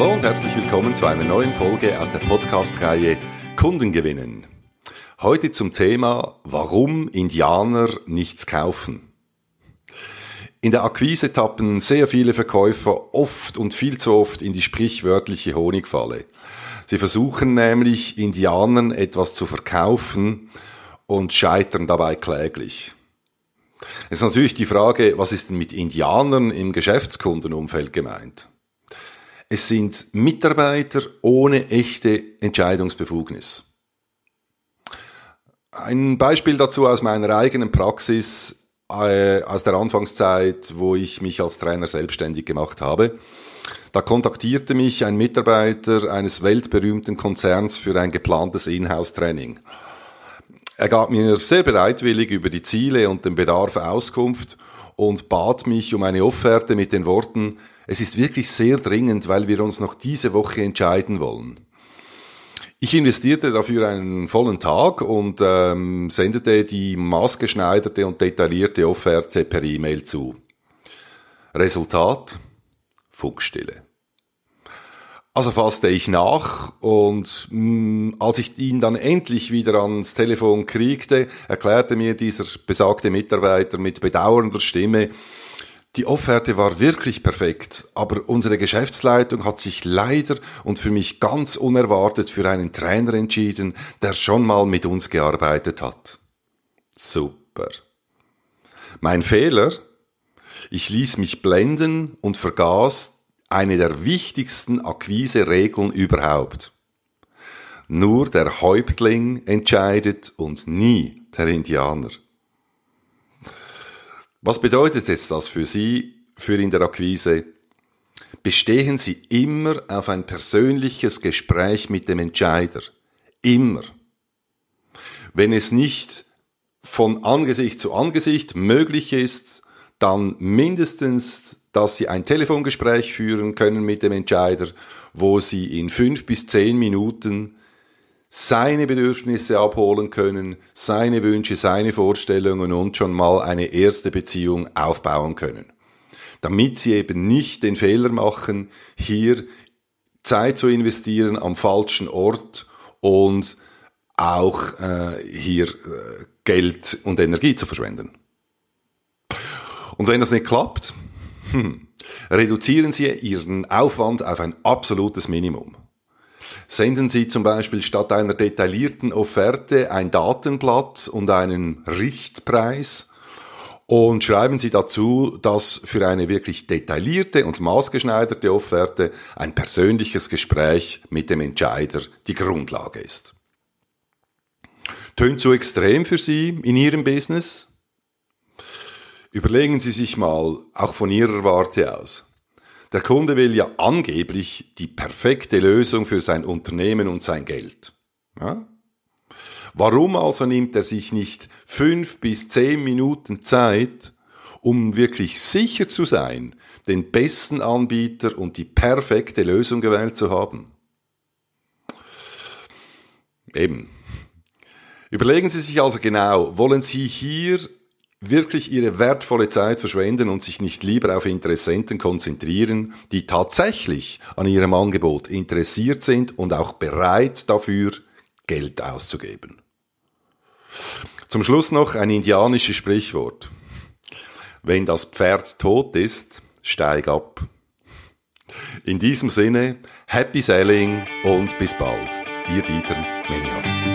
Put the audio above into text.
Hallo und herzlich willkommen zu einer neuen Folge aus der Podcast-Reihe Kunden gewinnen. Heute zum Thema, warum Indianer nichts kaufen. In der Akquise tappen sehr viele Verkäufer oft und viel zu oft in die sprichwörtliche Honigfalle. Sie versuchen nämlich Indianern etwas zu verkaufen und scheitern dabei kläglich. Es ist natürlich die Frage, was ist denn mit Indianern im Geschäftskundenumfeld gemeint? Es sind Mitarbeiter ohne echte Entscheidungsbefugnis. Ein Beispiel dazu aus meiner eigenen Praxis, äh, aus der Anfangszeit, wo ich mich als Trainer selbstständig gemacht habe. Da kontaktierte mich ein Mitarbeiter eines weltberühmten Konzerns für ein geplantes Inhouse-Training. Er gab mir sehr bereitwillig über die Ziele und den Bedarf Auskunft und bat mich um eine Offerte mit den Worten, es ist wirklich sehr dringend, weil wir uns noch diese Woche entscheiden wollen. Ich investierte dafür einen vollen Tag und ähm, sendete die maßgeschneiderte und detaillierte Offerte per E-Mail zu. Resultat? Funkstille. Also fasste ich nach und mh, mm, als ich ihn dann endlich wieder ans Telefon kriegte, erklärte mir dieser besagte Mitarbeiter mit bedauernder Stimme, die Offerte war wirklich perfekt, aber unsere Geschäftsleitung hat sich leider und für mich ganz unerwartet für einen Trainer entschieden, der schon mal mit uns gearbeitet hat. Super. Mein Fehler? Ich ließ mich blenden und vergaß eine der wichtigsten Akquise-Regeln überhaupt. Nur der Häuptling entscheidet und nie der Indianer. Was bedeutet jetzt das für Sie, für in der Akquise? Bestehen Sie immer auf ein persönliches Gespräch mit dem Entscheider. Immer. Wenn es nicht von Angesicht zu Angesicht möglich ist, dann mindestens dass Sie ein Telefongespräch führen können mit dem Entscheider, wo Sie in fünf bis zehn Minuten seine Bedürfnisse abholen können, seine Wünsche, seine Vorstellungen und schon mal eine erste Beziehung aufbauen können. Damit Sie eben nicht den Fehler machen, hier Zeit zu investieren am falschen Ort und auch äh, hier äh, Geld und Energie zu verschwenden. Und wenn das nicht klappt, hm. Reduzieren Sie Ihren Aufwand auf ein absolutes Minimum. Senden Sie zum Beispiel statt einer detaillierten Offerte ein Datenblatt und einen Richtpreis und schreiben Sie dazu, dass für eine wirklich detaillierte und maßgeschneiderte Offerte ein persönliches Gespräch mit dem Entscheider die Grundlage ist. Tönt zu extrem für Sie in Ihrem Business? Überlegen Sie sich mal, auch von Ihrer Warte aus. Der Kunde will ja angeblich die perfekte Lösung für sein Unternehmen und sein Geld. Ja? Warum also nimmt er sich nicht fünf bis zehn Minuten Zeit, um wirklich sicher zu sein, den besten Anbieter und die perfekte Lösung gewählt zu haben? Eben. Überlegen Sie sich also genau, wollen Sie hier wirklich ihre wertvolle Zeit verschwenden und sich nicht lieber auf Interessenten konzentrieren, die tatsächlich an ihrem Angebot interessiert sind und auch bereit dafür, Geld auszugeben. Zum Schluss noch ein indianisches Sprichwort. Wenn das Pferd tot ist, steig ab. In diesem Sinne, happy selling und bis bald. Ihr Dieter Menion.